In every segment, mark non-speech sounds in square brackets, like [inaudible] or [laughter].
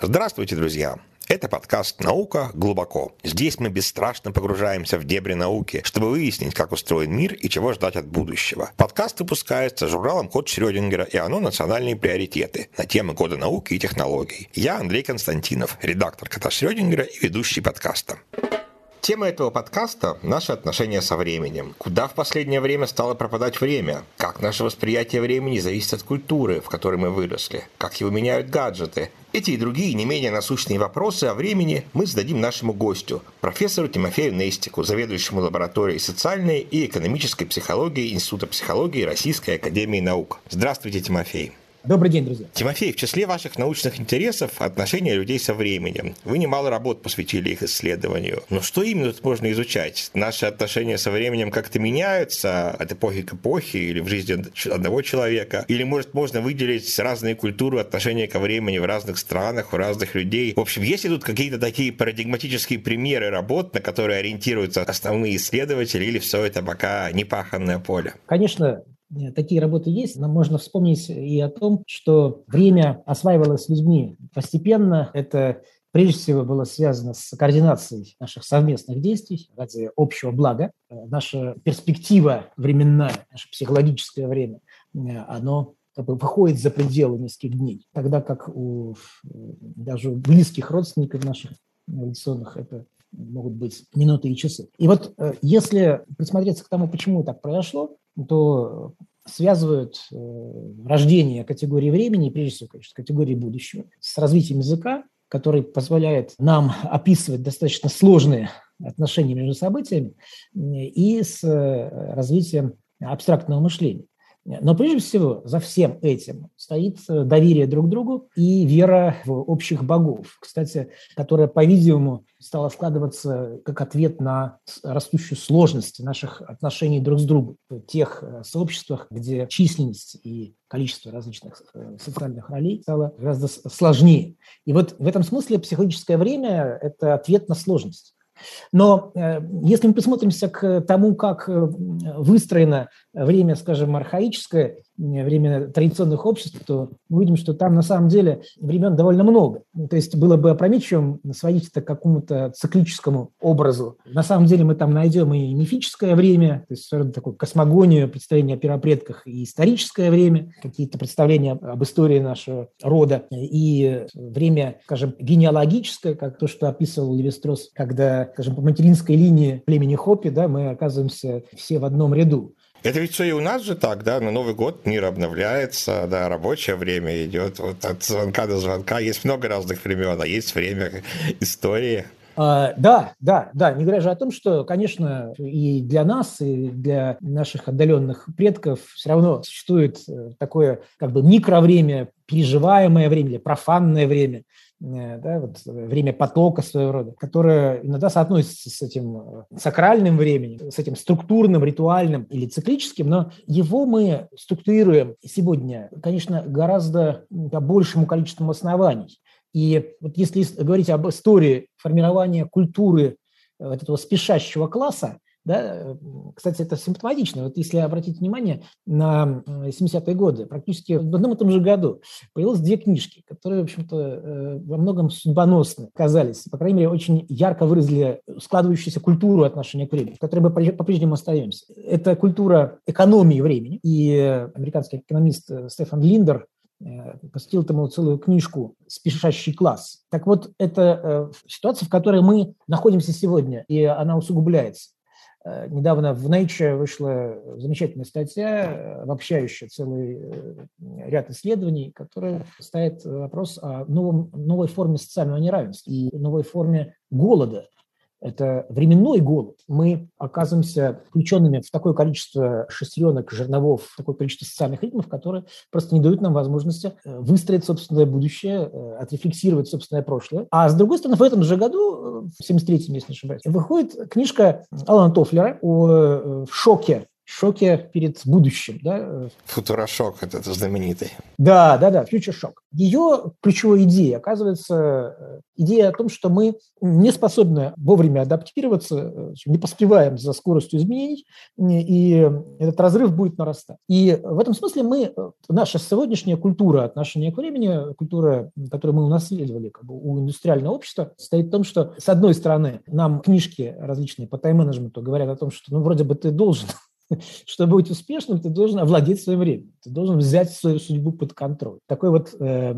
Здравствуйте, друзья! Это подкаст «Наука глубоко». Здесь мы бесстрашно погружаемся в дебри науки, чтобы выяснить, как устроен мир и чего ждать от будущего. Подкаст выпускается журналом «Код Шрёдингера» и оно «Национальные приоритеты» на темы кода науки и технологий. Я Андрей Константинов, редактор «Кота Шрёдингера» и ведущий подкаста. Тема этого подкаста – наши отношения со временем. Куда в последнее время стало пропадать время? Как наше восприятие времени зависит от культуры, в которой мы выросли? Как его меняют гаджеты? Эти и другие не менее насущные вопросы о времени мы зададим нашему гостю, профессору Тимофею Нестику, заведующему лабораторией социальной и экономической психологии Института психологии Российской Академии Наук. Здравствуйте, Тимофей. Добрый день, друзья. Тимофей, в числе ваших научных интересов отношения людей со временем. Вы немало работ посвятили их исследованию. Но что именно тут можно изучать? Наши отношения со временем как-то меняются от эпохи к эпохе или в жизни одного человека? Или, может, можно выделить разные культуры отношения ко времени в разных странах, у разных людей? В общем, есть ли тут какие-то такие парадигматические примеры работ, на которые ориентируются основные исследователи, или все это пока непаханное поле? Конечно, такие работы есть, но можно вспомнить и о том, что время осваивалось людьми постепенно. Это прежде всего было связано с координацией наших совместных действий ради общего блага. Э, наша перспектива временная, наше психологическое время, э, оно как бы выходит за пределы нескольких дней, тогда как у даже у близких родственников наших эволюционных это могут быть минуты и часы. И вот если присмотреться к тому, почему так произошло, то связывают э, рождение категории времени, прежде всего, конечно, категории будущего, с развитием языка, который позволяет нам [laughs] описывать достаточно сложные отношения между событиями, и с э, развитием абстрактного мышления. Но прежде всего за всем этим стоит э, доверие друг к другу и вера в общих богов, кстати, которая, по-видимому, стала складываться как ответ на растущую сложность наших отношений друг с другом в тех э, сообществах, где численность и количество различных э, социальных ролей стало гораздо сложнее. И вот в этом смысле психологическое время – это ответ на сложность. Но э, если мы присмотримся к тому, как э, выстроено время, скажем, архаическое, время традиционных обществ, то мы видим, что там на самом деле времен довольно много. То есть было бы опрометчивым сводить это к какому-то циклическому образу. На самом деле мы там найдем и мифическое время, то есть такую космогонию, представление о первопредках, и историческое время, какие-то представления об истории нашего рода, и время, скажем, генеалогическое, как то, что описывал Левистрос, когда, скажем, по материнской линии племени Хопи, да, мы оказываемся все в одном ряду. Это ведь все и у нас же так, да, на Новый год мир обновляется, да, рабочее время идет, вот от звонка до звонка, есть много разных времен, а есть время истории. А, да, да, да, не говоря же о том, что, конечно, и для нас, и для наших отдаленных предков все равно существует э, такое как бы микровремя, переживаемое время, профанное время, да, вот время потока своего рода, которое иногда соотносится с этим э, сакральным временем, с этим структурным, ритуальным или циклическим, но его мы структурируем сегодня, конечно, гораздо по большему количеству оснований. И вот если говорить об истории формирования культуры э, вот этого спешащего класса, да? Кстати, это симптоматично. Вот если обратить внимание на 70-е годы, практически в одном и том же году появилось две книжки, которые, в общем-то, э, во многом судьбоносны казались, по крайней мере, очень ярко выразили складывающуюся культуру отношения к времени, в которой мы по-прежнему остаемся. Это культура экономии времени. И американский экономист э, Стефан Линдер э, посвятил этому целую книжку «Спешащий класс». Так вот, это ситуация, в которой мы находимся сегодня, и она усугубляется. Э, недавно в Nature вышла замечательная статья, обобщающая целый э, ряд исследований, которая ставит вопрос о новом, новой форме социального неравенства и новой форме голода это временной голод. Мы оказываемся включенными в такое количество шестеренок, жерновов, такое количество социальных ритмов, которые просто не дают нам возможности э, выстроить собственное будущее, э, отрефлексировать собственное прошлое. А с другой стороны, в этом же году, э, в 73-м, если не ошибаюсь, выходит книжка Алана Тофлера о шоке шоке перед будущим. Да? Футурошок, это, это знаменитый. Да, да, да, фьючер-шок. Ее ключевой идеей оказывается идея о том, что мы не способны вовремя адаптироваться, не поспеваем за скоростью изменений, и этот разрыв будет нарастать. И в этом смысле мы, наша сегодняшняя культура отношения к времени, культура, которую мы унаследовали как бы, у индустриального общества, состоит в том, что, с одной стороны, нам книжки различные по тайм-менеджменту говорят о том, что, ну, вроде бы ты должен [laughs] чтобы быть успешным, ты должен овладеть своим временем, ты должен взять свою судьбу под контроль. Такой вот э,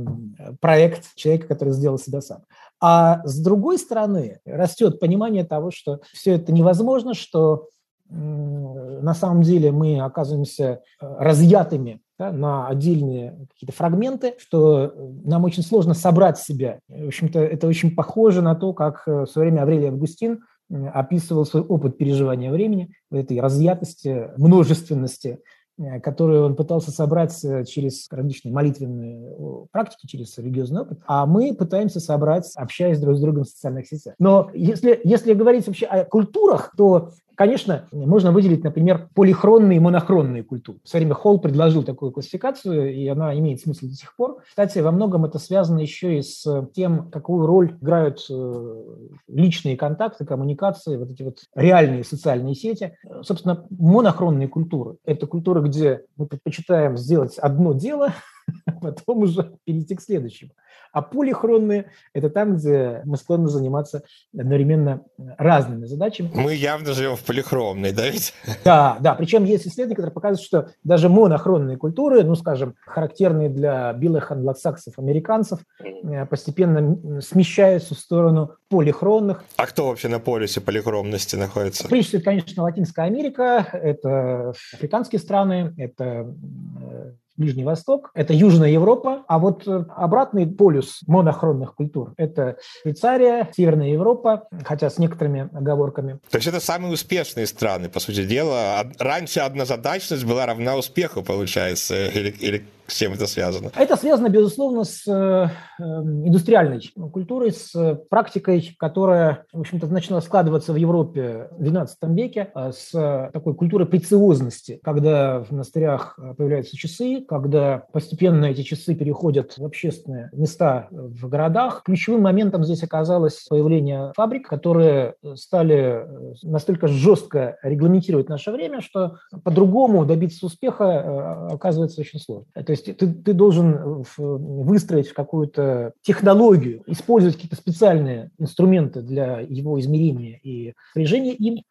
проект человека, который сделал себя сам. А с другой стороны, растет понимание того, что все это невозможно, что э, на самом деле мы оказываемся э, разъятыми да, на отдельные какие-то фрагменты, что нам очень сложно собрать себя. В общем-то, это очень похоже на то, как э, в свое время Аврелий Августин описывал свой опыт переживания времени, этой разъятости, множественности, э, которую он пытался собрать э, через различные молитвенные практики, через религиозный опыт, а мы пытаемся собрать, общаясь друг с другом в социальных сетях. Но если, если говорить вообще о культурах, то Конечно, можно выделить, например, полихронные и монохронные культуры. В свое время Холл предложил такую классификацию, и она имеет смысл до сих пор. Кстати, во многом это связано еще и с тем, какую роль играют э, личные контакты, коммуникации, вот эти вот реальные социальные сети. Собственно, монохронные культуры – это культуры, где мы предпочитаем сделать одно дело, [laughs] а [laughs] потом уже перейти к следующему. А полихронные – это там, где мы склонны заниматься одновременно разными задачами. Мы явно живем в полихромной, да ведь? [laughs] Да, да. Причем есть исследования, которые показывают, что даже монохронные культуры, ну, скажем, характерные для белых англосаксов, американцев, э, постепенно смещаются в сторону полихронных. А кто вообще на полюсе полихромности находится? Прежде всего, конечно, Латинская Америка, это африканские страны, это э, Ближний Восток, это Южная Европа, а вот э, обратный полюс монохронных культур – это Швейцария, Северная Европа, хотя с некоторыми оговорками. То есть это самые успешные страны, по сути дела. Раньше однозадачность была равна успеху, получается, или, или с чем это связано? Это связано, безусловно, с э, эм, индустриальной культурой, с практикой, которая, в общем-то, начала складываться в Европе в XII веке, а с такой культурой прециозности, когда в монастырях появляются часы, когда постепенно эти часы переходят в общественные места в городах. Ключевым моментом здесь оказалось появление фабрик, которые стали э, настолько жестко регламентировать наше время, что по-другому добиться успеха э, оказывается очень сложно. То есть есть ты, ты должен выстроить какую-то технологию, использовать какие-то специальные инструменты для его измерения и распоряжения им,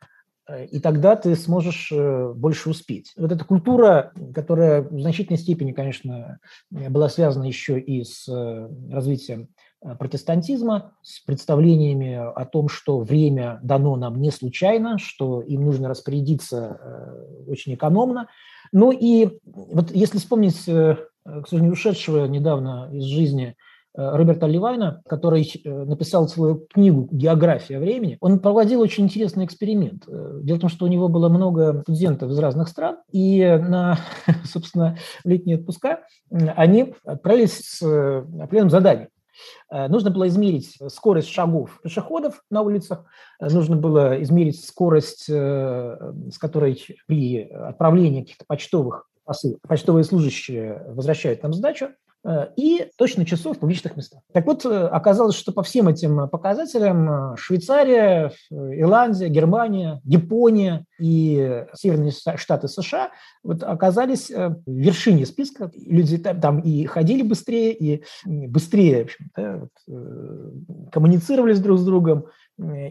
э, и тогда ты сможешь э, больше успеть. Вот эта культура, которая в значительной степени, конечно, была связана еще и с э, развитием протестантизма, с представлениями о том, что время дано нам не случайно, что им нужно распорядиться очень экономно, ну и вот если вспомнить, э, к сожалению, ушедшего недавно из жизни э, Роберта Ливайна, который э, написал свою книгу «География времени», он проводил очень интересный эксперимент. Дело в том, что у него было много студентов из разных стран, и на, [laughs] собственно, летние отпуска они отправились с определенным заданием. Нужно было измерить скорость шагов пешеходов на улицах, нужно было измерить скорость, с которой при отправлении каких-то почтовых посылок почтовые служащие возвращают нам сдачу, Э, и точно часов в публичных местах. Так вот, э, оказалось, что по всем этим показателям э, Швейцария, Ирландия, Германия, Япония и Северные Штаты США вот оказались в вершине списка. Люди там, там и ходили быстрее, и быстрее в общем, да, вот, коммуницировали с друг с другом,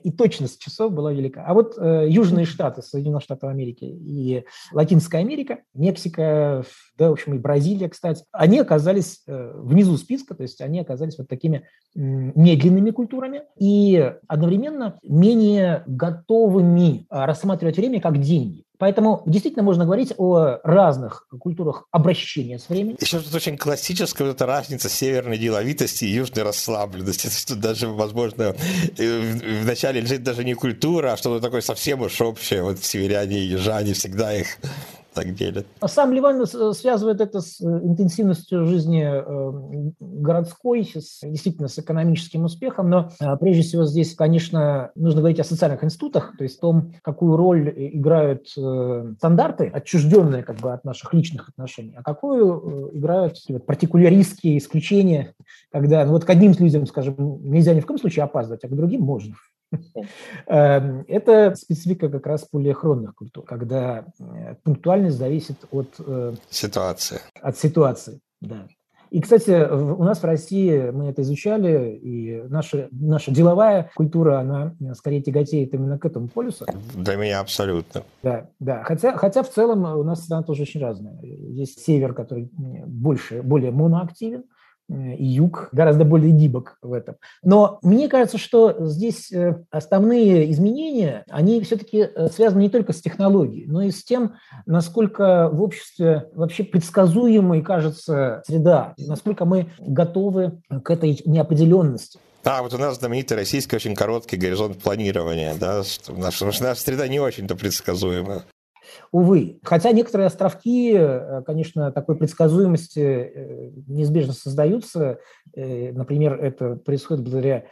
и точность часов была велика. А вот э, Южные Штаты, Соединенные Штаты Америки и Латинская Америка, Мексика, да, в общем, и Бразилия, кстати, они оказались э, внизу списка, то есть они оказались вот такими э, медленными культурами и одновременно менее готовыми рассматривать время как деньги. Поэтому действительно можно говорить о разных культурах обращения с временем. Еще тут очень классическая вот эта разница северной деловитости и южной расслабленности. [laughs] Что даже, возможно, вначале лежит даже не культура, а что-то такое совсем уж общее. Вот северяне и южане всегда их так делят. А сам Ливан связывает это с интенсивностью жизни городской, с, действительно с экономическим успехом, но прежде всего здесь, конечно, нужно говорить о социальных институтах, то есть о том, какую роль играют стандарты, отчужденные как бы от наших личных отношений, а какую играют вот, партикуляристские исключения, когда ну, вот к одним людям, скажем, нельзя ни в коем случае опаздывать, а к другим можно. Эм, это специфика как раз полиохронных культур, когда э, пунктуальность зависит от э, ситуации. От ситуации, да. И, кстати, у нас в России мы это изучали, и наша, наша деловая культура, она э, скорее тяготеет именно к этому полюсу. Для меня абсолютно. Да, да. Хотя, хотя в целом у нас страна тоже очень разная. Есть север, который больше, более моноактивен, и юг гораздо более гибок в этом. Но мне кажется, что здесь э, основные изменения, они все-таки э, связаны не только с технологией, но и с тем, насколько в обществе вообще предсказуемой кажется среда, насколько мы готовы к этой неопределенности. А, вот у нас знаменитый российский очень короткий горизонт планирования, да, наша, наша среда не очень-то предсказуема. Увы. Хотя некоторые островки, э, конечно, такой предсказуемости э, неизбежно создаются. Э, например, это происходит благодаря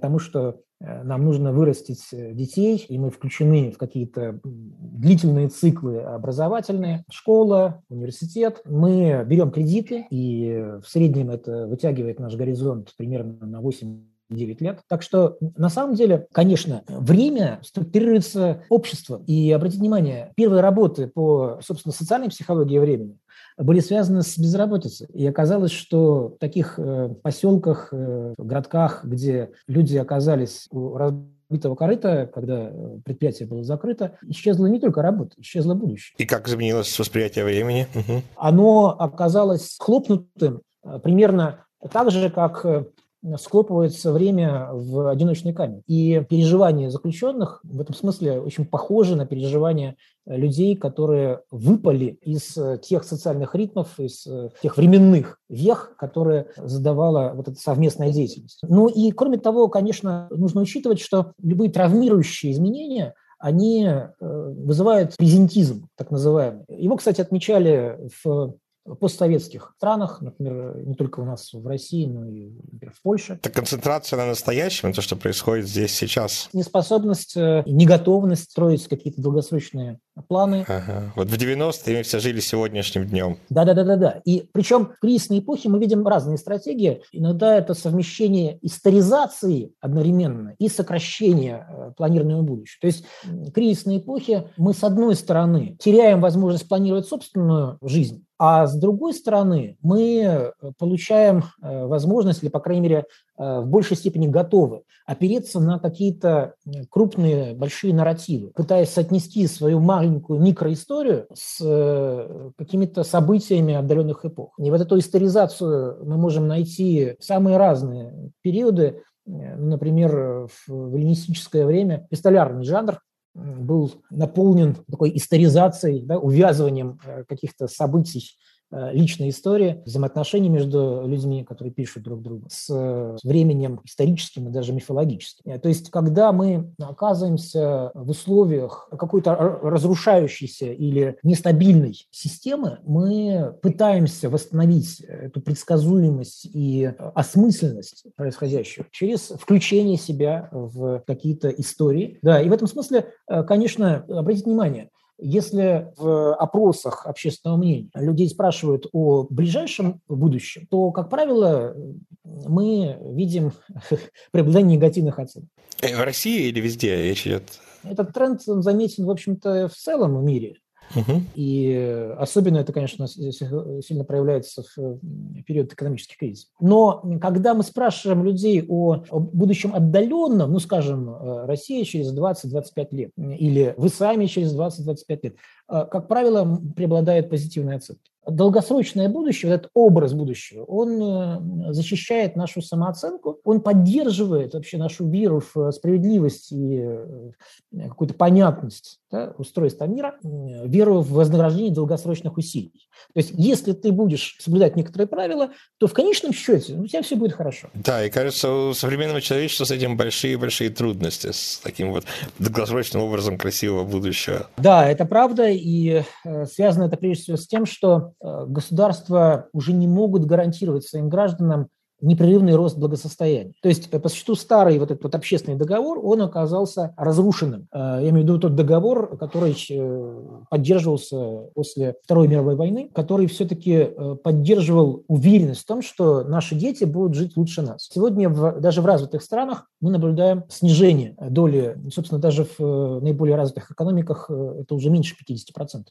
тому, что нам нужно вырастить детей, и мы включены в какие-то длительные циклы образовательные. Школа, университет. Мы берем кредиты, и в среднем это вытягивает наш горизонт примерно на 8 9 лет. Так что, на самом деле, конечно, время структурируется обществом. И обратите внимание, первые работы по, собственно, социальной психологии времени были связаны с безработицей. И оказалось, что в таких э, поселках, э, городках, где люди оказались у разбитого корыта, когда э, предприятие было закрыто, исчезла не только работа, исчезло будущее. И как изменилось восприятие времени? Угу. Оно оказалось хлопнутым примерно так же, как схлопывается время в одиночной камере. И переживания заключенных в этом смысле очень похожи на переживания людей, которые выпали из тех социальных ритмов, из тех временных вех, которые задавала вот эта совместная деятельность. Ну и кроме того, конечно, нужно учитывать, что любые травмирующие изменения они э, вызывают презентизм, так называемый. Его, кстати, отмечали в постсоветских странах, например, не только у нас в России, но и например, в Польше. Это концентрация на настоящем, то, что происходит здесь сейчас. Неспособность, э, неготовность строить какие-то долгосрочные планы. Ага. Вот в 90-е мы все жили сегодняшним днем. Да-да-да-да. И причем в кризисной эпохе мы видим разные стратегии. Иногда это совмещение историзации одновременно и сокращение э, планированного будущего. То есть в кризисной эпохе мы, с одной стороны, теряем возможность планировать собственную жизнь, а с другой стороны, мы э, получаем э, возможность, или, по крайней мере, в большей степени готовы опереться на какие-то крупные, большие нарративы, пытаясь соотнести свою маленькую микроисторию с какими-то событиями отдаленных эпох. И вот эту историзацию мы можем найти в самые разные периоды, например, в эллинистическое время пистолярный жанр, был наполнен такой историзацией, да, увязыванием э, каких-то событий Э, личная история, взаимоотношения между людьми, которые пишут друг другу, с временем историческим и даже мифологическим. Э, то есть, когда мы оказываемся в условиях какой-то разрушающейся или нестабильной системы, мы пытаемся восстановить эту предсказуемость и осмысленность происходящего через включение себя в какие-то истории. Да, и в этом смысле, э, конечно, обратите внимание, если в опросах общественного мнения людей спрашивают о ближайшем будущем, то, как правило, мы видим [laughs] преобладание негативных оценок. Э, в России или везде речь идет? Этот тренд заметен, в общем-то, в целом мире. Угу. И особенно это, конечно, сильно проявляется в период экономических кризисов. Но когда мы спрашиваем людей о, будущем отдаленном, ну, скажем, э, Россия через 20-25 лет, или вы сами через 20-25 лет, э, как правило, преобладает позитивная оценка долгосрочное будущее, вот этот образ будущего, он э, защищает нашу самооценку, он поддерживает вообще нашу веру в справедливость и э, какую-то понятность да, устройства мира веру в вознаграждение долгосрочных усилий. То есть если ты будешь соблюдать некоторые правила, то в конечном счете у тебя все будет хорошо. Да, и кажется, у современного человечества с этим большие-большие трудности, с таким вот долгосрочным образом красивого будущего. Да, это правда, и э, связано это прежде всего с тем, что э, государства уже не могут гарантировать своим гражданам непрерывный рост благосостояния. То есть, по существу, старый вот этот вот общественный договор, он оказался разрушенным. Э, я имею в виду тот договор, который э, поддерживался после Второй мировой войны, который все-таки э, поддерживал уверенность в том, что наши дети будут жить лучше нас. Сегодня в, даже в развитых странах мы наблюдаем снижение доли, собственно, даже в наиболее развитых экономиках это уже меньше 50%.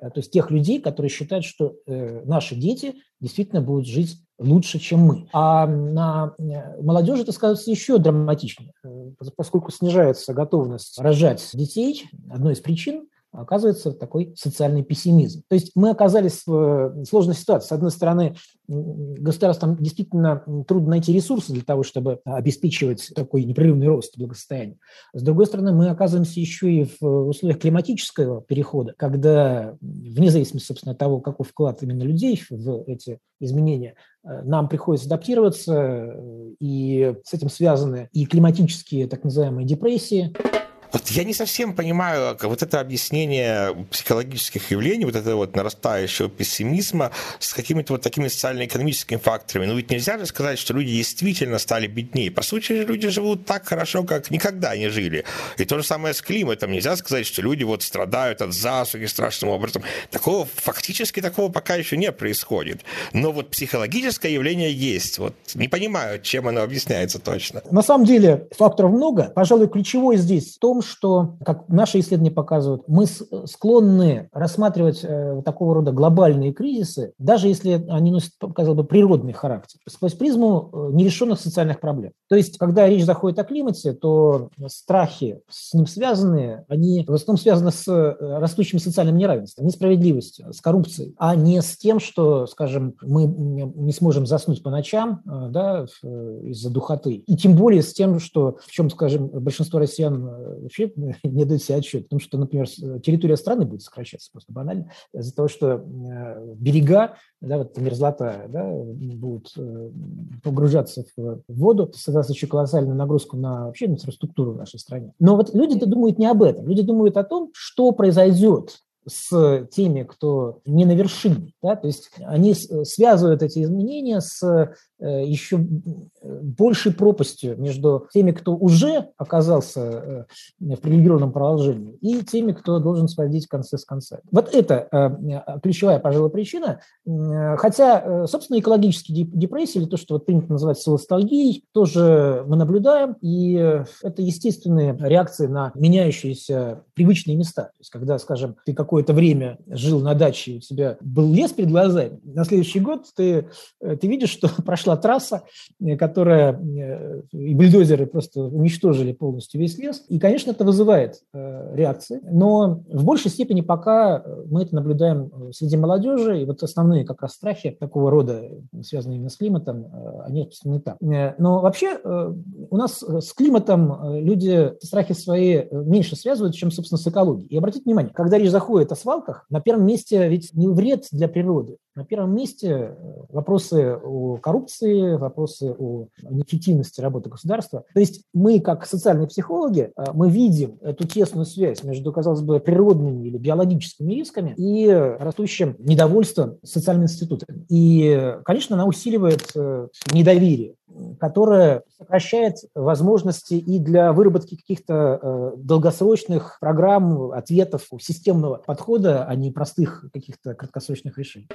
То есть тех людей, которые считают, что наши дети действительно будут жить лучше, чем мы. А на э, молодежи это сказывается еще драматичнее, э, поскольку снижается готовность рожать детей. Одной из причин оказывается такой социальный пессимизм. То есть мы оказались в сложной ситуации. С одной стороны, государствам действительно трудно найти ресурсы для того, чтобы обеспечивать такой непрерывный рост благосостояния. С другой стороны, мы оказываемся еще и в условиях климатического перехода, когда, вне зависимости, собственно, от того, какой вклад именно людей в эти изменения, нам приходится адаптироваться, и с этим связаны и климатические так называемые депрессии, вот я не совсем понимаю вот это объяснение психологических явлений, вот этого вот нарастающего пессимизма с какими-то вот такими социально-экономическими факторами. Но ведь нельзя же сказать, что люди действительно стали беднее. По сути, люди живут так хорошо, как никогда не жили. И то же самое с климатом. Нельзя сказать, что люди вот страдают от засухи страшным образом. Такого, фактически такого пока еще не происходит. Но вот психологическое явление есть. Вот не понимаю, чем оно объясняется точно. На самом деле факторов много. Пожалуй, ключевой здесь в том, том, что, как наши исследования показывают, мы склонны рассматривать э, такого рода глобальные кризисы, даже если они носят, казалось бы, природный характер, сквозь призму э, нерешенных социальных проблем. То есть, когда речь заходит о климате, то страхи с ним связанные, они в основном связаны с э, растущим социальным неравенством, несправедливостью, с коррупцией, а не с тем, что, скажем, мы не сможем заснуть по ночам да, из-за духоты. И тем более с тем, что, в чем, скажем, большинство россиян вообще [laughs] не дают себе отчет. Потому что, например, территория страны будет сокращаться просто банально из-за того, что э, берега, да, вот мерзлота, да, будут э, погружаться в воду, создаст еще колоссальную нагрузку на вообще инфраструктуру в нашей стране. Но вот люди-то думают не об этом. Люди думают о том, что произойдет с теми, кто не на вершине. Да? То есть они связывают эти изменения с Э, еще большей пропастью между теми, кто уже оказался э, в привилегированном положении, и теми, кто должен сводить концы с концами. Вот это э, ключевая, пожалуй, причина. Хотя, собственно, экологические депрессии, или то, что вот принято называть соностальгией, тоже мы наблюдаем, и это естественные реакции на меняющиеся привычные места. То есть, когда, скажем, ты какое-то время жил на даче, у тебя был лес перед глазами, на следующий год ты, ты видишь, что [laughs] прошла шла трасса, э, которая э, и бульдозеры просто уничтожили полностью весь лес. И, конечно, это вызывает э, реакции. Но в большей степени пока мы это наблюдаем среди молодежи. И вот основные как раз страхи такого рода, связанные именно с климатом, они распространены там. Но вообще у нас с климатом люди страхи свои меньше связывают, чем, собственно, с экологией. И обратите внимание, когда речь заходит о свалках, на первом месте ведь не вред для природы. На первом месте вопросы о коррупции, вопросы о неэффективности работы государства. То есть мы, как социальные психологи, э, мы видим эту тесную связь между, казалось бы, природными или биологическими рисками и растущим недовольством социальными институтами. И, конечно, она усиливает э, недоверие которое сокращает возможности и для выработки каких-то э, долгосрочных программ, ответов, системного подхода, а не простых каких-то краткосрочных решений.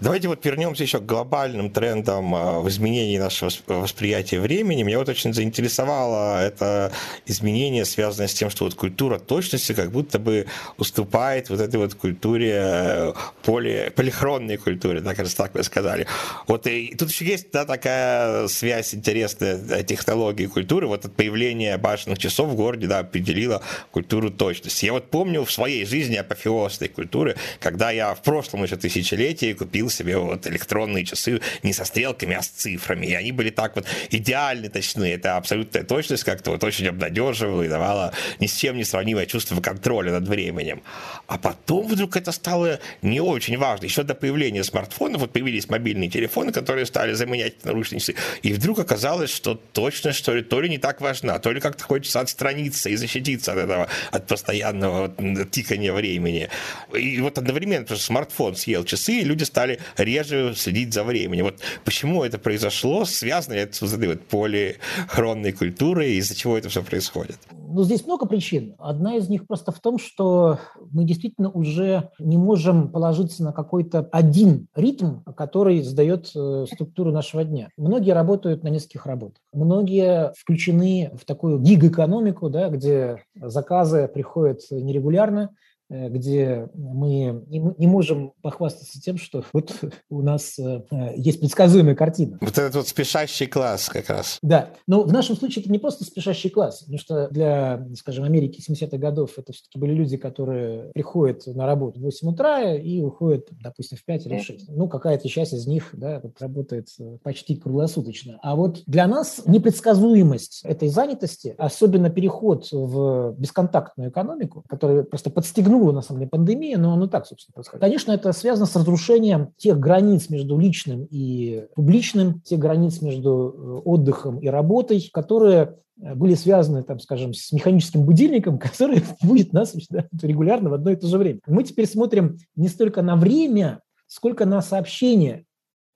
Давайте вот вернемся еще к глобальным трендам а, в изменении нашего восприятия времени. Меня вот очень заинтересовало это изменение, связанное с тем, что вот культура точности как будто бы уступает вот этой вот культуре, э, поли, полихронной культуре, да, кажется, так вы сказали. Вот и тут еще есть да, такая связь интересная технологии и культуры. Вот от появления башенных часов в городе да, определила культуру точности. Я вот помню в своей жизни апофеоз этой культуры, когда я в прошлом еще тысячелетии купил купил себе вот электронные часы не со стрелками, а с цифрами. И они были так вот идеально точны. Это абсолютная точность как-то вот очень обнадеживала и давала ни с чем не сравнимое чувство контроля над временем. А потом вдруг это стало не очень важно. Еще до появления смартфонов вот появились мобильные телефоны, которые стали заменять наручные часы. И вдруг оказалось, что точность, что ли, то ли не так важна, то ли как-то хочется отстраниться и защититься от этого, от постоянного вот, тикания времени. И вот одновременно, потому что смартфон съел часы, и люди стали реже следить за временем. Вот почему это произошло, связано ли это с вот полихронной культурой, из-за чего это все происходит? Ну, здесь много причин. Одна из них просто в том, что мы действительно уже не можем положиться на какой-то один ритм, который задает э, структуру нашего дня. Многие работают на нескольких работах. Многие включены в такую гиг-экономику, да, где заказы приходят нерегулярно, где мы не можем похвастаться тем, что [laughs] вот у нас э, есть предсказуемая картина. Вот этот вот спешащий класс как раз. Да, но в нашем случае это не просто спешащий класс, потому что для, скажем, Америки 70-х годов это все-таки были люди, которые приходят на работу в 8 утра и уходят, допустим, в 5 или в 6. Ну, какая-то часть из них да, вот работает э, почти круглосуточно. А вот для нас непредсказуемость этой занятости, особенно переход в бесконтактную экономику, которая просто подстегнула тянула, на самом деле, пандемия, но оно так, собственно, происходит. Конечно, это связано с разрушением тех границ между личным и публичным, тех границ между э, отдыхом и работой, которые э, были связаны, там, скажем, с механическим будильником, [laughs] который будет нас да, [laughs] регулярно в одно и то же время. Мы теперь смотрим не столько на время, сколько на сообщения,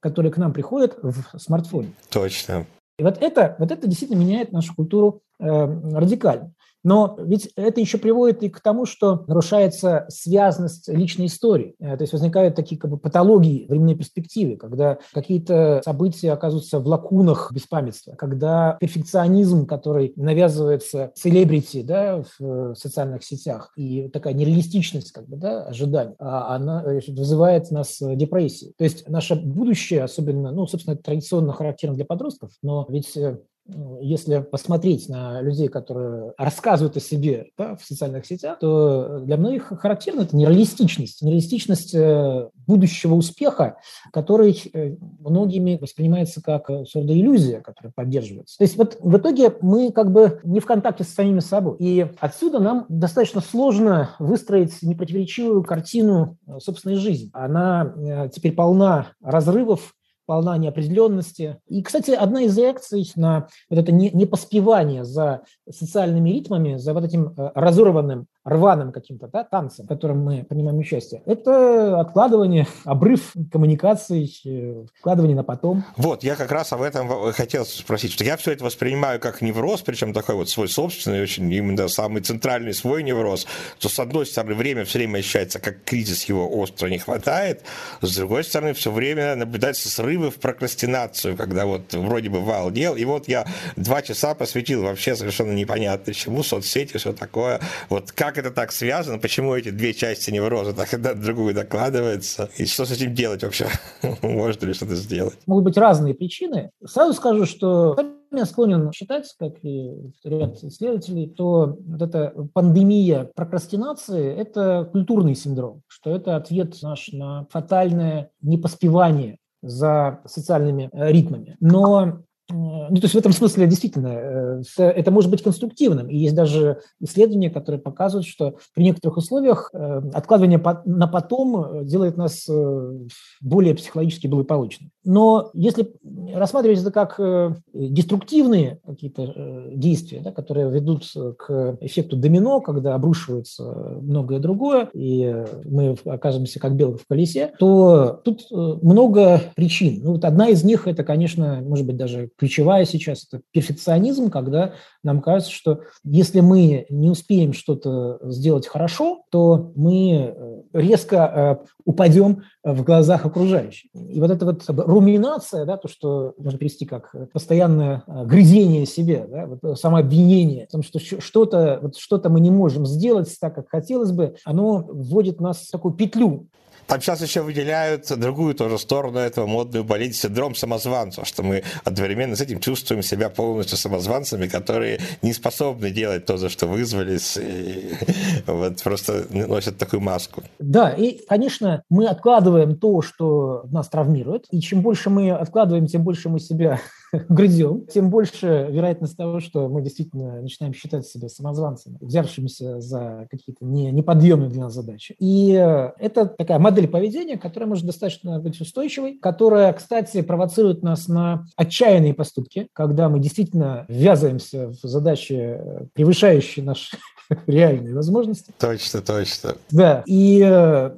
которые к нам приходят в смартфоне. Точно. И вот это, вот это действительно меняет нашу культуру э, радикально. Но ведь это еще приводит и к тому, что нарушается связность личной истории. Э, то есть возникают такие как бы патологии временной перспективы, когда какие-то события оказываются в лакунах беспамятства, когда перфекционизм, который навязывается селебрити да, в социальных сетях, и такая нереалистичность как бы, да, ожиданий, а она э, вызывает у нас депрессии. То есть наше будущее, особенно, ну, собственно, традиционно характерно для подростков, но ведь э, если посмотреть на людей, которые рассказывают о себе да, в социальных сетях, то для многих характерна это нереалистичность, нереалистичность э, будущего успеха, который э, многими воспринимается как иллюзия, которая поддерживается. То есть вот в итоге мы как бы не в контакте с самими собой. И отсюда нам достаточно сложно выстроить непротиворечивую картину э, собственной жизни. Она теперь полна разрывов, полна неопределенности. И, кстати, одна из реакций на вот это непоспевание за социальными ритмами, за вот этим э, разорванным рваным каким-то да, танцем, в котором мы принимаем участие, это откладывание, обрыв коммуникаций, э, откладывание на потом. Вот, я как раз об этом хотел спросить, что я все это воспринимаю как невроз, причем такой вот свой собственный, очень именно самый центральный свой невроз, то с одной стороны время все время ощущается как кризис, его остро не хватает, с другой стороны все время наблюдается срывы в прокрастинацию, когда вот вроде бы вал дел, и вот я два часа посвятил вообще совершенно непонятно чему, соцсети, все такое, вот как как это так связано, почему эти две части невроза так одна другую докладываются, и что с этим делать вообще? [laughs] Можно ли что-то сделать? Могут быть разные причины. Сразу скажу, что я склонен считать, как и ряд исследователей, то вот эта пандемия прокрастинации – это культурный синдром, что это ответ наш на фатальное непоспевание за социальными ритмами. Но ну, то есть в этом смысле действительно э, это может быть конструктивным. И есть даже исследования, которые показывают, что при некоторых условиях э, откладывание на потом э, делает нас более психологически благополучными. Но если рассматривать это как деструктивные какие-то действия, да, которые ведут к эффекту домино, когда обрушивается многое другое, и мы оказываемся как белка в колесе, то тут много причин. Ну, вот одна из них – это, конечно, может быть, даже ключевая сейчас – это перфекционизм, когда нам кажется, что если мы не успеем что-то сделать хорошо, то мы э, резко э, упадем в глазах окружающих. И вот эта вот руминация, да, то, что можно перевести как постоянное э, грызение себе, да, вот самообвинение, в том, что что-то вот что мы не можем сделать так, как хотелось бы, оно вводит нас в такую петлю, Там сейчас еще выделяют другую тоже сторону этого модную болезнь, синдром самозванца, что мы одновременно с этим чувствуем себя полностью самозванцами, которые не способны делать то, за что вызвались, и [laughs] вот просто носят такую маску. Да, и, конечно, мы откладываем то, что нас травмирует, и чем больше мы откладываем, тем больше мы себя [laughs] грызем, тем больше вероятность того, что мы действительно начинаем считать себя самозванцами, взявшимися за какие-то не, неподъемные для нас задачи. И э, это такая модель поведения, которая может достаточно быть устойчивой, которая, кстати, провоцирует нас на отчаянные поступки, когда мы действительно ввязываемся в задачи, э, превышающие наши [laughs] реальные возможности. Точно, точно. Да, и э,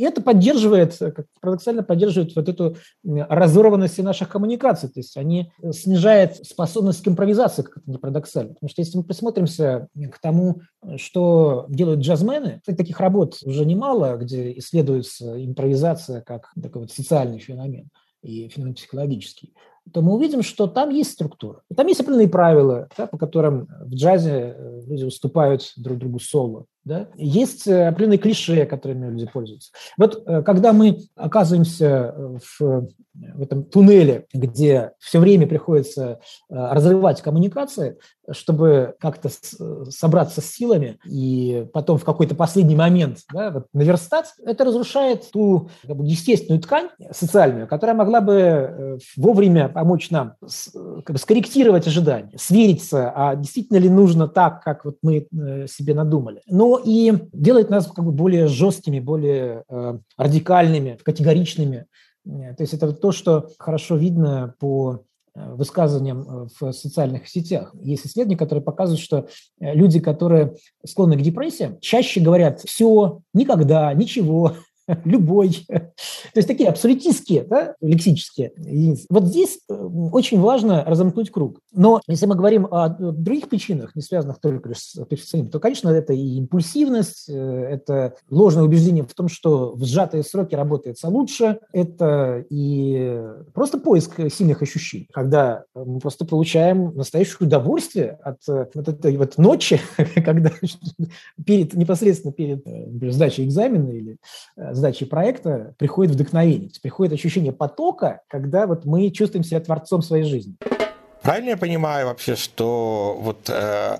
и это поддерживает, как парадоксально поддерживает вот эту разорванность наших коммуникаций. То есть они снижают способность к импровизации, как это не парадоксально. Потому что если мы присмотримся к тому, что делают джазмены, таких работ уже немало, где исследуется импровизация как такой вот социальный феномен и феномен психологический то мы увидим, что там есть структура. Там есть определенные правила, да, по которым в джазе э, люди уступают друг другу соло. Да? Есть э, определенные клише, которыми люди пользуются. Вот э, когда мы оказываемся в, в этом туннеле, где все время приходится разрывать коммуникации, чтобы как-то собраться с силами и потом в какой-то последний момент да, вот наверстать, это разрушает ту как бы, естественную ткань социальную, которая могла бы вовремя помочь нам как бы, скорректировать ожидания, свериться, а действительно ли нужно так, как вот мы э, себе надумали. Но и делает нас как бы более жесткими, более э, радикальными, категоричными. Э, то есть это то, что хорошо видно по э, высказываниям в социальных сетях. Есть исследования, которые показывают, что люди, которые склонны к депрессии, чаще говорят «все», «никогда», «ничего», [laughs] любой. То есть такие абсолютистские, да, лексические единицы. Вот здесь э, очень важно разомкнуть круг. Но если мы говорим о других причинах, не связанных только с перфекционизмом, то, конечно, это и импульсивность, э, это ложное убеждение в том, что в сжатые сроки работается лучше, это и просто поиск сильных ощущений, когда мы просто получаем настоящее удовольствие от э, вот этой вот ночи, [laughs] когда [laughs] перед, непосредственно перед сдачей экзамена или задачи проекта приходит вдохновение, приходит ощущение потока, когда вот мы чувствуем себя творцом своей жизни. Правильно я понимаю вообще, что вот э,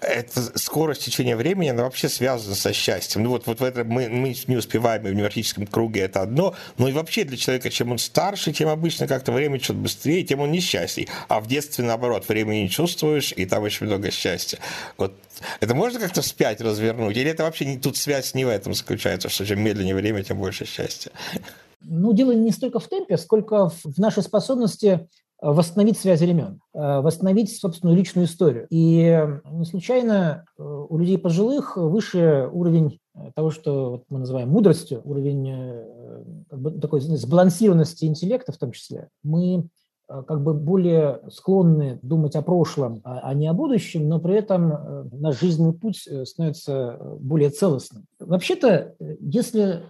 эта скорость течения времени, она вообще связана со счастьем. Ну вот, вот в этом мы, мы не успеваем в невротическом круге, это одно. Но и вообще для человека, чем он старше, тем обычно как-то время чуть быстрее, тем он несчастней. А в детстве, наоборот, времени не чувствуешь, и там очень много счастья. Вот это можно как-то вспять развернуть? Или это вообще не, тут связь не в этом заключается, что чем медленнее время, тем больше счастья? Ну, дело не столько в темпе, сколько в нашей способности восстановить связь времен, э, восстановить собственную личную историю. И не случайно э, у людей пожилых выше уровень э, того, что мы называем мудростью, уровень как бы, такой сбалансированности интеллекта в том числе. Мы как бы более склонны думать о прошлом, а, а не о будущем, но при этом наш жизненный путь становится более целостным. Вообще-то, если,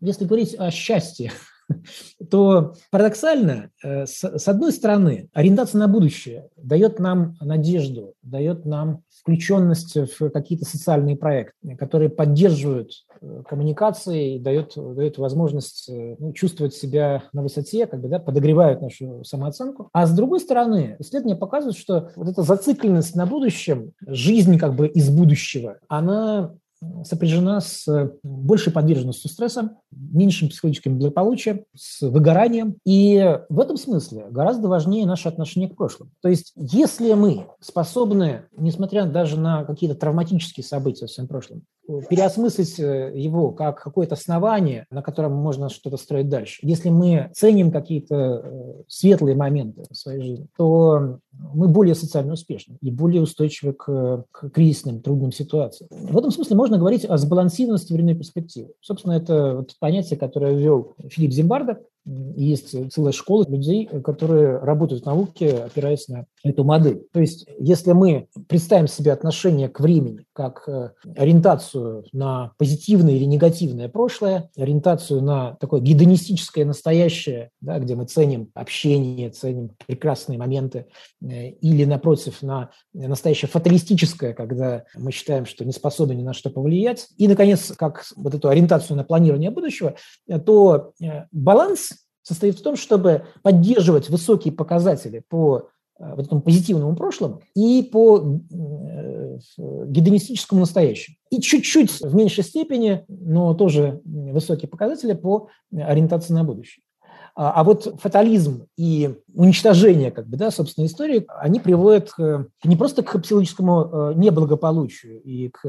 если говорить о счастье, [laughs] [laughs] то парадоксально, э, с одной стороны, ориентация на будущее дает нам надежду, дает нам включенность в какие-то социальные проекты, которые поддерживают э, коммуникации и дает, дает возможность э, ну, чувствовать себя на высоте, как бы, да, подогревают нашу самооценку. А с другой стороны, исследования показывают, что вот эта зацикленность на будущем, жизнь как бы из будущего, она сопряжена с э, большей подверженностью стрессам, меньшим психологическим благополучием, с выгоранием. И в этом смысле гораздо важнее наше отношение к прошлому. То есть если мы способны, несмотря даже на какие-то травматические события в своем прошлом, переосмыслить э, его как какое-то основание, на котором можно что-то строить дальше. Если мы ценим какие-то э, светлые моменты в своей жизни, то мы более социально успешны и более устойчивы к, к кризисным, трудным ситуациям. В этом смысле можно говорить о сбалансированности временной перспективы. Собственно, это вот понятие, которое ввел Филипп Зимбардо есть целая школа людей, которые работают в науке, опираясь на эту модель. То есть, если мы представим себе отношение к времени как э, ориентацию на позитивное или негативное прошлое, ориентацию на такое гедонистическое настоящее, да, где мы ценим общение, ценим прекрасные моменты, э, или, напротив, на настоящее фаталистическое, когда мы считаем, что не способны ни на что повлиять, и, наконец, как вот эту ориентацию на планирование будущего, то баланс состоит в том, чтобы поддерживать высокие показатели по э, вот этому позитивному прошлому и по э, гедонистическому настоящему. И чуть-чуть в меньшей степени, но тоже высокие показатели по ориентации на будущее. А, а вот фатализм и уничтожение как бы, да, собственной истории, они приводят к, не просто к психологическому э, неблагополучию и к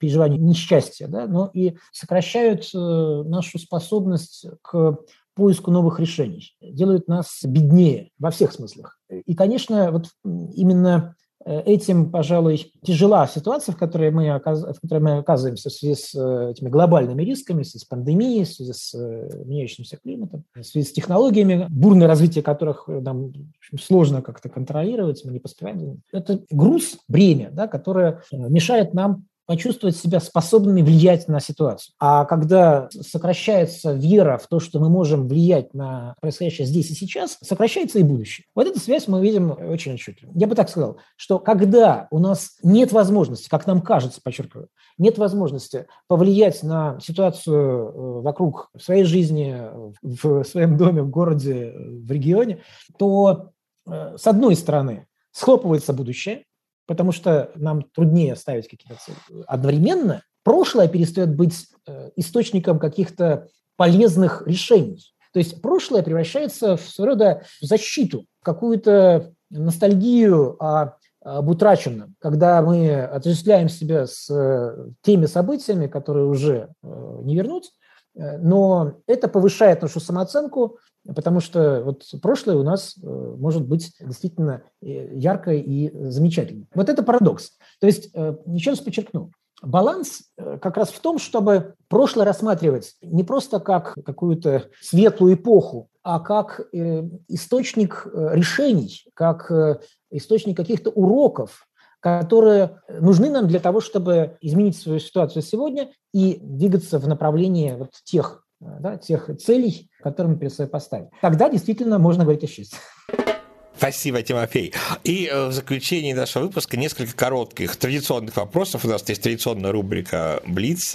переживанию несчастья, да, но и сокращают нашу способность к поиску новых решений, делают нас беднее во всех смыслах. И, конечно, вот именно э, этим, пожалуй, тяжела ситуация, в которой мы, в которой мы оказываемся в связи с э, этими глобальными рисками, в связи с пандемией, в связи с э, меняющимся климатом, в связи с технологиями, бурное развитие которых нам общем, сложно как-то контролировать, мы не поспеваем. Это груз, бремя, да, которое мешает нам почувствовать себя способными влиять на ситуацию. А когда сокращается вера в то, что мы можем влиять на происходящее здесь и сейчас, сокращается и будущее. Вот эту связь мы видим очень отчетливо. Я бы так сказал, что когда у нас нет возможности, как нам кажется, подчеркиваю, нет возможности повлиять на ситуацию э, вокруг своей жизни, в своем доме, в городе, в регионе, то, э, с одной стороны, схлопывается будущее, потому что нам труднее ставить какие-то цели. Одновременно прошлое перестает быть э, источником каких-то полезных решений. То есть прошлое превращается в своего рода защиту, какую-то ностальгию о, об утраченном, когда мы отождествляем себя с э, теми событиями, которые уже э, не вернуть, но это повышает нашу самооценку, Потому что вот прошлое у нас э, может быть действительно э, яркое и замечательное. Вот это парадокс. То есть, э, еще раз подчеркну, баланс как раз в том, чтобы прошлое рассматривать не просто как какую-то светлую эпоху, а как источник решений, как источник каких-то уроков, которые нужны нам для того, чтобы изменить свою ситуацию сегодня и двигаться в направлении вот тех да, тех целей, которые мы перед собой поставили. Тогда действительно можно говорить о счастье. Спасибо, Тимофей. И э, в заключении нашего выпуска несколько коротких традиционных вопросов. У нас есть традиционная рубрика «Блиц».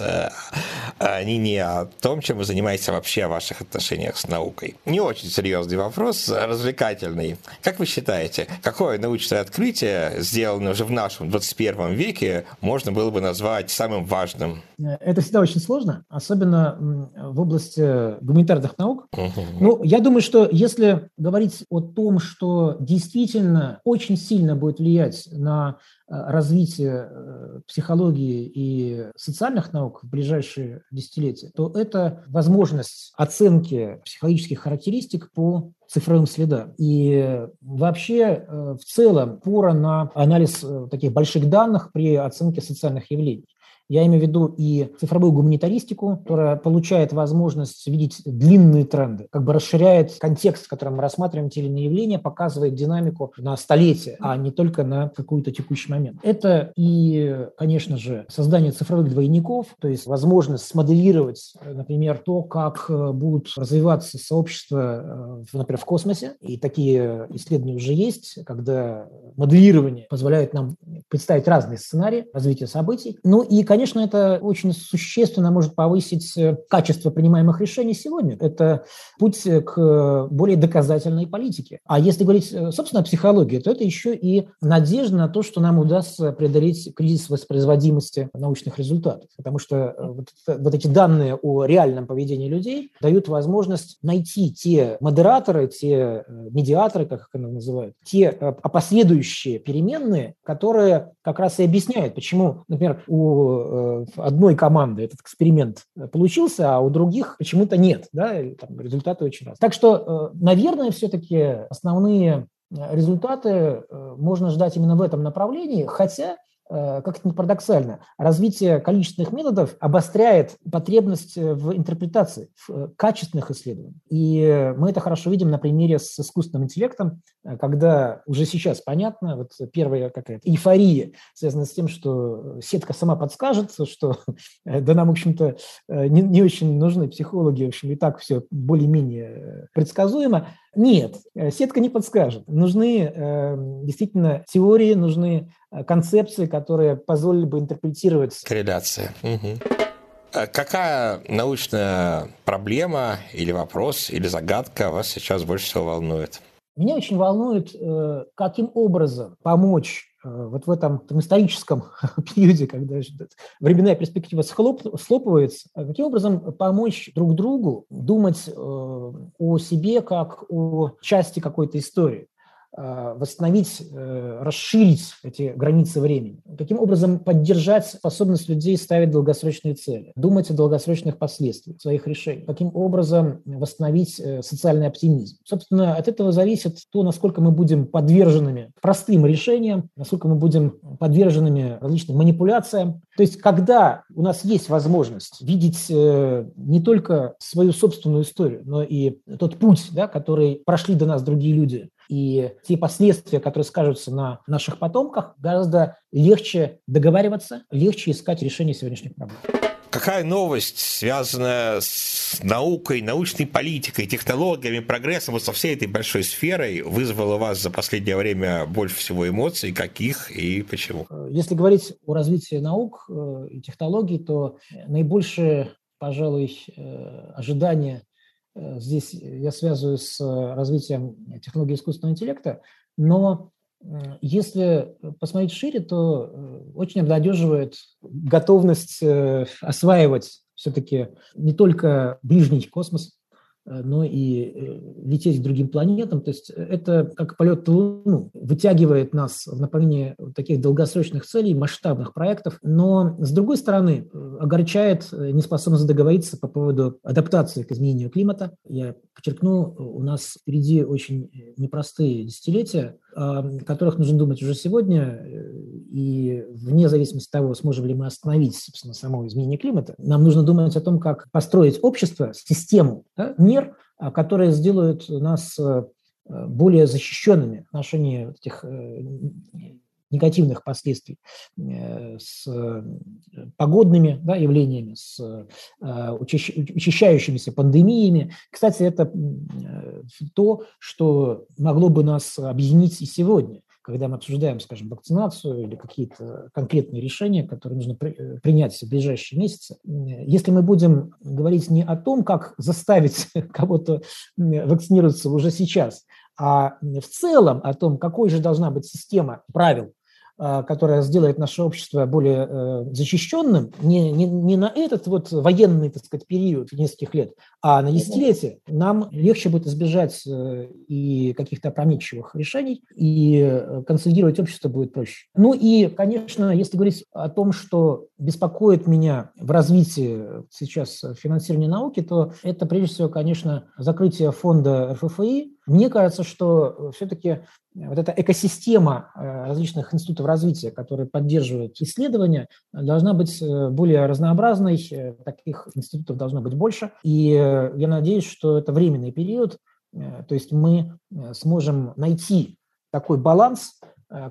Они не о том, чем вы занимаетесь, а вообще о ваших отношениях с наукой. Не очень серьезный вопрос, развлекательный. Как вы считаете, какое научное открытие, сделанное уже в нашем 21 веке, можно было бы назвать самым важным? Это всегда очень сложно, особенно в области гуманитарных наук. Угу. Ну, я думаю, что если говорить о том, что действительно очень сильно будет влиять на э, развитие э, психологии и социальных наук в ближайшие десятилетия, то это возможность оценки психологических характеристик по цифровым следам. И вообще э, в целом пора на анализ таких больших данных при оценке социальных явлений. Я имею в виду и цифровую гуманитаристику, которая получает возможность видеть длинные тренды, как бы расширяет контекст, в котором мы рассматриваем те или иные явления, показывает динамику на столетие, а не только на какой-то текущий момент. Это и, конечно же, создание цифровых двойников, то есть возможность смоделировать, например, то, как э, будут развиваться сообщества, э, например, в космосе. И такие исследования уже есть, когда моделирование позволяет нам представить разные сценарии развития событий. Ну и, конечно, конечно, это очень существенно может повысить э, качество принимаемых решений сегодня. Это путь к более доказательной политике. А если говорить, э, собственно, о психологии, то это еще и надежда на то, что нам удастся преодолеть кризис воспроизводимости научных результатов. Потому что э, вот, вот эти данные о реальном поведении людей дают возможность найти те модераторы, те медиаторы, как их называют, те последующие переменные, которые как раз и объясняют, почему, например, у Э, одной команды этот эксперимент получился, а у других почему-то нет. Да? Там результаты очень разные. Так что, э, наверное, все-таки основные результаты э, можно ждать именно в этом направлении, хотя Э, как это не парадоксально, развитие количественных методов обостряет потребность э, в интерпретации, в э, качественных исследованиях. И мы это хорошо видим на примере с искусственным интеллектом, когда уже сейчас понятно, вот первая какая-то эйфория связана с тем, что сетка сама подскажет, что да нам, в общем-то, не, не очень нужны психологи, в общем, и так все более-менее предсказуемо. Нет, сетка не подскажет. Нужны действительно теории, нужны Э, концепции, которые позволили бы интерпретировать... Корреляция. Угу. Какая научная проблема или вопрос, или загадка вас сейчас больше всего волнует? Меня очень волнует, э, каким образом помочь вот в этом, этом историческом [laughs] периоде, когда временная перспектива схлоп, слопывается, каким образом помочь друг другу думать о себе как о части какой-то истории. Э, восстановить, э, расширить эти границы времени? Каким образом поддержать способность людей ставить долгосрочные цели, думать о долгосрочных последствиях своих решений? Каким образом восстановить э, социальный оптимизм? Собственно, от этого зависит то, насколько мы будем подверженными простым решениям, насколько мы будем подверженными различным манипуляциям. То есть, когда у нас есть возможность видеть не только свою собственную историю, но и тот путь, да, который прошли до нас другие люди, и те последствия, которые скажутся на наших потомках, гораздо легче договариваться, легче искать решение сегодняшних проблем. Какая новость, связанная с наукой, научной политикой, технологиями, прогрессом, вот со всей этой большой сферой, вызвала у вас за последнее время больше всего эмоций? Каких и почему? Если говорить о развитии наук э, и технологий, то наибольшее, пожалуй, э, ожидание Э, здесь я связываю с э, развитием технологий искусственного интеллекта, но если посмотреть шире, то э, очень обнадеживает готовность осваивать все-таки не только ближний космос, Э, но и э, лететь к другим планетам. То есть это как полет в Луну, вытягивает нас в направлении таких долгосрочных целей, масштабных проектов. Но, с другой стороны, э, огорчает неспособность договориться по поводу адаптации к изменению климата. Я подчеркну, у нас впереди очень непростые десятилетия, о которых нужно думать уже сегодня, и вне зависимости от того, сможем ли мы остановить, собственно, само изменение климата, нам нужно думать о том, как построить общество, систему да, мер, а, которые сделают нас э, более защищенными в отношении этих э, негативных последствий э, с погодными да, явлениями, с учащающимися пандемиями. Кстати, это то, что могло бы нас объединить и сегодня когда мы обсуждаем, скажем, вакцинацию или какие-то конкретные решения, которые нужно при, принять в ближайшие месяцы, если мы будем говорить не о том, как заставить [laughs] кого-то вакцинироваться уже сейчас, а в целом о том, какой же должна быть система правил которая сделает наше общество более э, защищенным, не, не, не на этот вот военный, так сказать, период нескольких лет, а на десятилетие, нам легче будет избежать э, и каких-то опрометчивых решений, и э, консолидировать общество будет проще. Ну и, конечно, если говорить о том, что беспокоит меня в развитии сейчас финансирования науки, то это прежде всего, конечно, закрытие фонда РФФИ. Мне кажется, что все-таки вот эта экосистема э, различных институтов развития, которые поддерживают исследования, должна быть э, более разнообразной, э, таких институтов должно быть больше. И я надеюсь, что это временный период, то есть мы сможем найти такой баланс,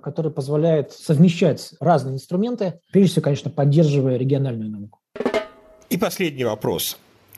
который позволяет совмещать разные инструменты, прежде всего, конечно, поддерживая региональную науку. И последний вопрос.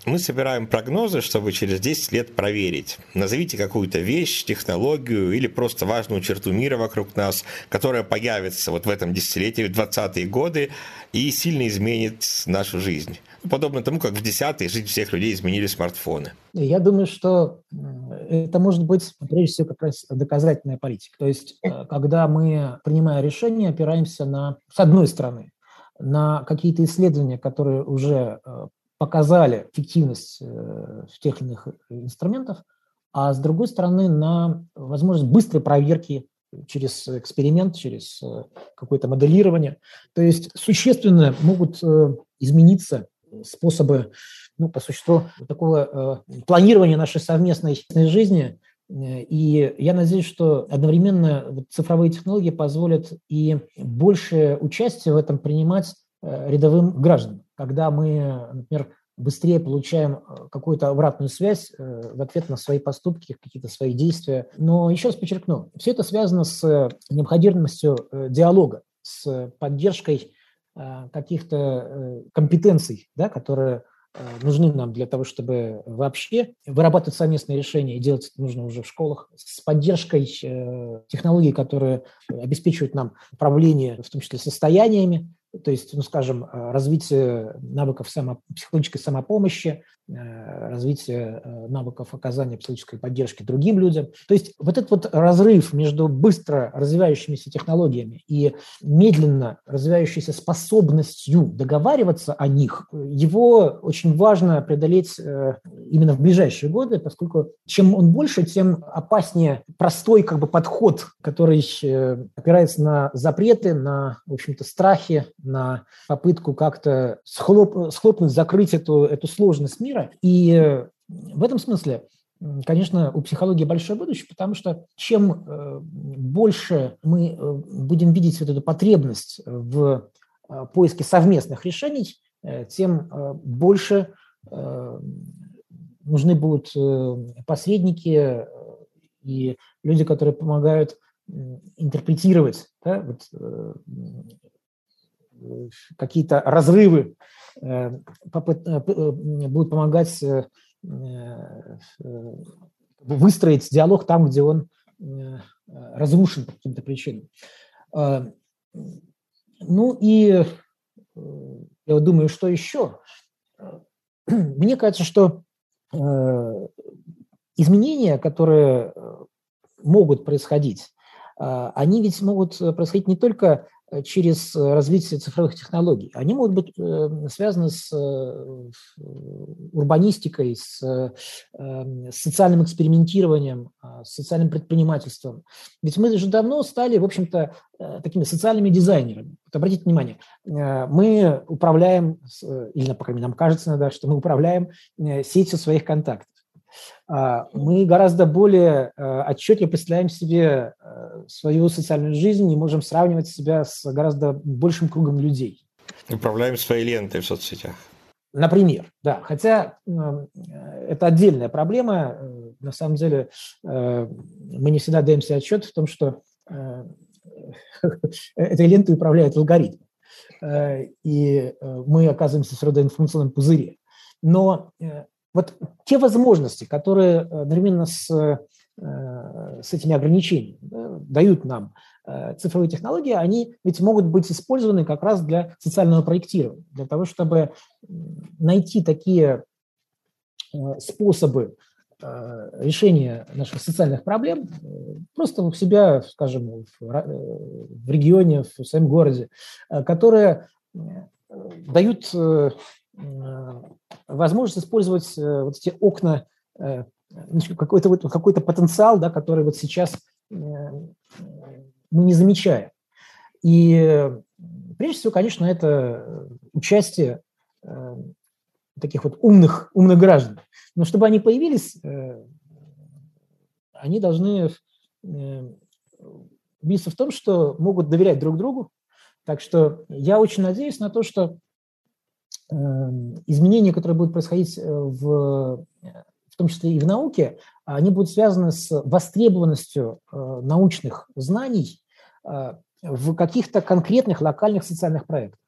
Мы собираем прогнозы, чтобы через 10 лет проверить. Назовите какую-то вещь, технологию или просто важную черту мира вокруг нас, которая появится вот в этом десятилетии, в 20-е годы и сильно изменит нашу жизнь. Подобно тому, как в десятые жизнь всех людей изменили смартфоны. Я думаю, что это может быть, прежде всего, как раз доказательная политика. То есть, э, когда мы, принимая решения, опираемся на, с одной стороны, на какие-то исследования, которые уже э, показали эффективность э, тех иных инструментах, а с другой стороны на возможность быстрой проверки через эксперимент, через э, какое-то моделирование. То есть существенно могут э, измениться способы, ну, по существу, такого планирования нашей совместной жизни, И я надеюсь, что одновременно цифровые технологии позволят и большее участие в этом принимать рядовым гражданам. Когда мы, например, быстрее получаем э, какую-то обратную связь э, в ответ на свои поступки, какие-то свои действия. Но еще раз подчеркну, все это связано с э, необходимостью диалога, с поддержкой каких-то компетенций, да, которые нужны нам для того, чтобы вообще вырабатывать совместные решения, и делать это нужно уже в школах, с поддержкой технологий, которые обеспечивают нам управление, в том числе состояниями, то есть, ну, скажем, э, развитие навыков само, психологической самопомощи, э, развитие э, навыков оказания психологической поддержки другим людям. То есть вот этот вот разрыв между быстро развивающимися технологиями и медленно развивающейся способностью договариваться о них, его очень важно преодолеть именно в ближайшие годы, поскольку чем он больше, тем опаснее простой как бы подход, который опирается на запреты, на, в общем-то, страхи, на попытку как-то схлоп, схлопнуть, закрыть эту, эту сложность мира. И в этом смысле Конечно, у психологии большое будущее, потому что чем э, больше мы э, будем видеть вот эту потребность в э, поиске совместных решений, тем больше нужны будут посредники и люди, которые помогают интерпретировать да, вот, какие-то разрывы э, э, будут помогать э, выстроить диалог там, где он разрушен по каким-то причинам. Ну и я думаю, что еще? Мне кажется, что изменения, которые могут происходить, они ведь могут происходить не только Э, через э, развитие цифровых технологий. Они могут быть э, связаны с урбанистикой, с, с социальным экспериментированием, с социальным предпринимательством. Ведь мы же давно стали, в общем-то, такими социальными дизайнерами. Вот обратите внимание, мы управляем, или, по крайней мере, нам кажется иногда, что мы управляем сетью своих контактов. А, мы гораздо более э, отчетливо представляем себе э, свою социальную жизнь и можем сравнивать себя с гораздо большим кругом людей. Управляем своей лентой в соцсетях. Например, да. Хотя э, это отдельная проблема. На самом деле мы не всегда даем себе отчет в том, что [laughs] этой лентой управляет алгоритм. И мы оказываемся в информационном пузыре. Но вот те возможности, которые э, одновременно с, э, с этими ограничениями да, дают нам э, цифровые технологии, они ведь могут быть использованы как раз для социального проектирования, для того, чтобы найти такие способы решения наших социальных проблем просто у себя, скажем, в регионе, в своем городе, которые дают возможность использовать э, вот эти окна, э, какой-то вот, какой потенциал, да, который вот сейчас э, мы не замечаем. И прежде всего, конечно, это участие таких вот умных, умных граждан. Но чтобы они появились, они должны убедиться в том, что могут доверять друг другу. Так что я очень надеюсь на то, что изменения, которые будут происходить э, в, в том числе и в науке, они будут связаны с востребованностью э, научных знаний э, в каких-то конкретных локальных социальных проектах.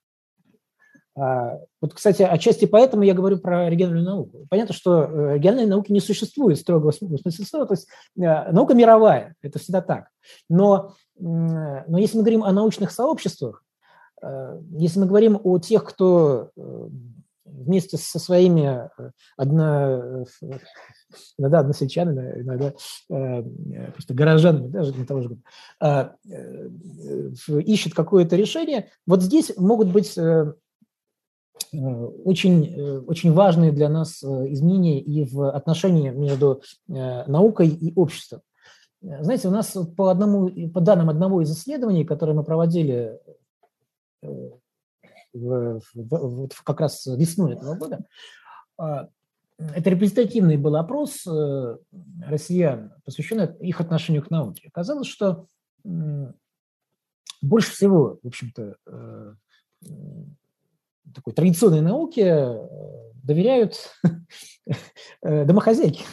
А, вот, кстати, отчасти поэтому я говорю про региональную науку. Понятно, что региональной науки не существует строго в смысле слова, то есть наука мировая, это всегда так. Но, но если мы говорим о научных сообществах, Э, если мы говорим о тех, кто э, вместе со своими э, одно, иногда односельчанами, иногда просто горожанами, даже не того же ищет какое-то решение, вот здесь могут быть очень, очень важные для нас изменения и в отношении между наукой и обществом. Знаете, у нас по, одному, по данным одного из исследований, которое мы проводили в, в, в, как раз весной этого года. А, это репрезентативный был опрос, э, россиян, посвященное их отношению к науке. Оказалось, что больше всего, в общем-то, э, такой традиционной науке э, доверяют [laughs] э, домохозяйки.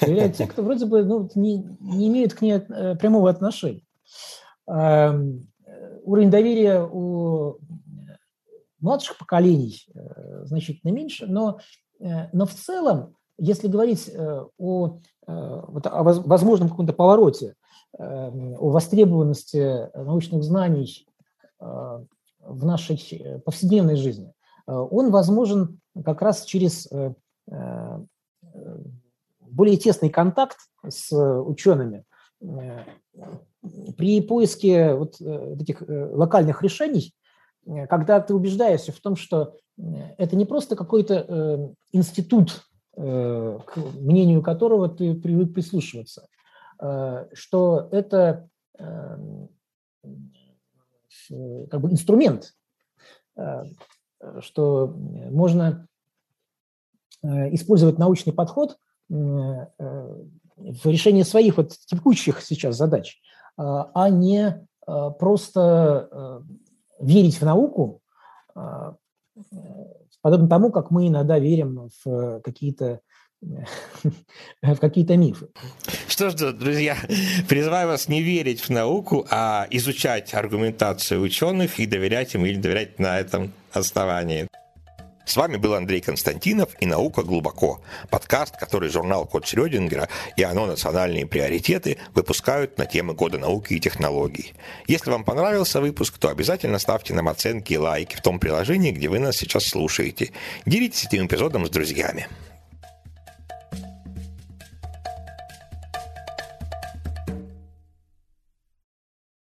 Доверяют те, кто вроде бы ну, не, не имеют к ней прямого отношения. Уровень доверия у младших поколений значительно меньше, но, но в целом, если говорить о, вот, о возможном каком-то повороте Эм, о востребованности научных знаний э, в нашей э, повседневной жизни, э, он возможен как раз через более тесный контакт с учеными при поиске вот этих локальных решений, когда ты убеждаешься в том, что это не просто какой-то институт, к мнению которого ты привык прислушиваться, Э, что это как бы инструмент, э, что можно э, использовать научный подход в решении своих вот текущих сейчас задач, а не просто верить в науку, подобно тому, как мы иногда верим в какие-то в какие-то мифы. Что ж, друзья, призываю вас не верить в науку, а изучать аргументацию ученых и доверять им или доверять на этом основании. С вами был Андрей Константинов и «Наука глубоко» – подкаст, который журнал «Код Шрёдингера» и «Оно. Национальные приоритеты» выпускают на темы года науки и технологий. Если вам понравился выпуск, то обязательно ставьте нам оценки и лайки в том приложении, где вы нас сейчас слушаете. Делитесь этим эпизодом с друзьями.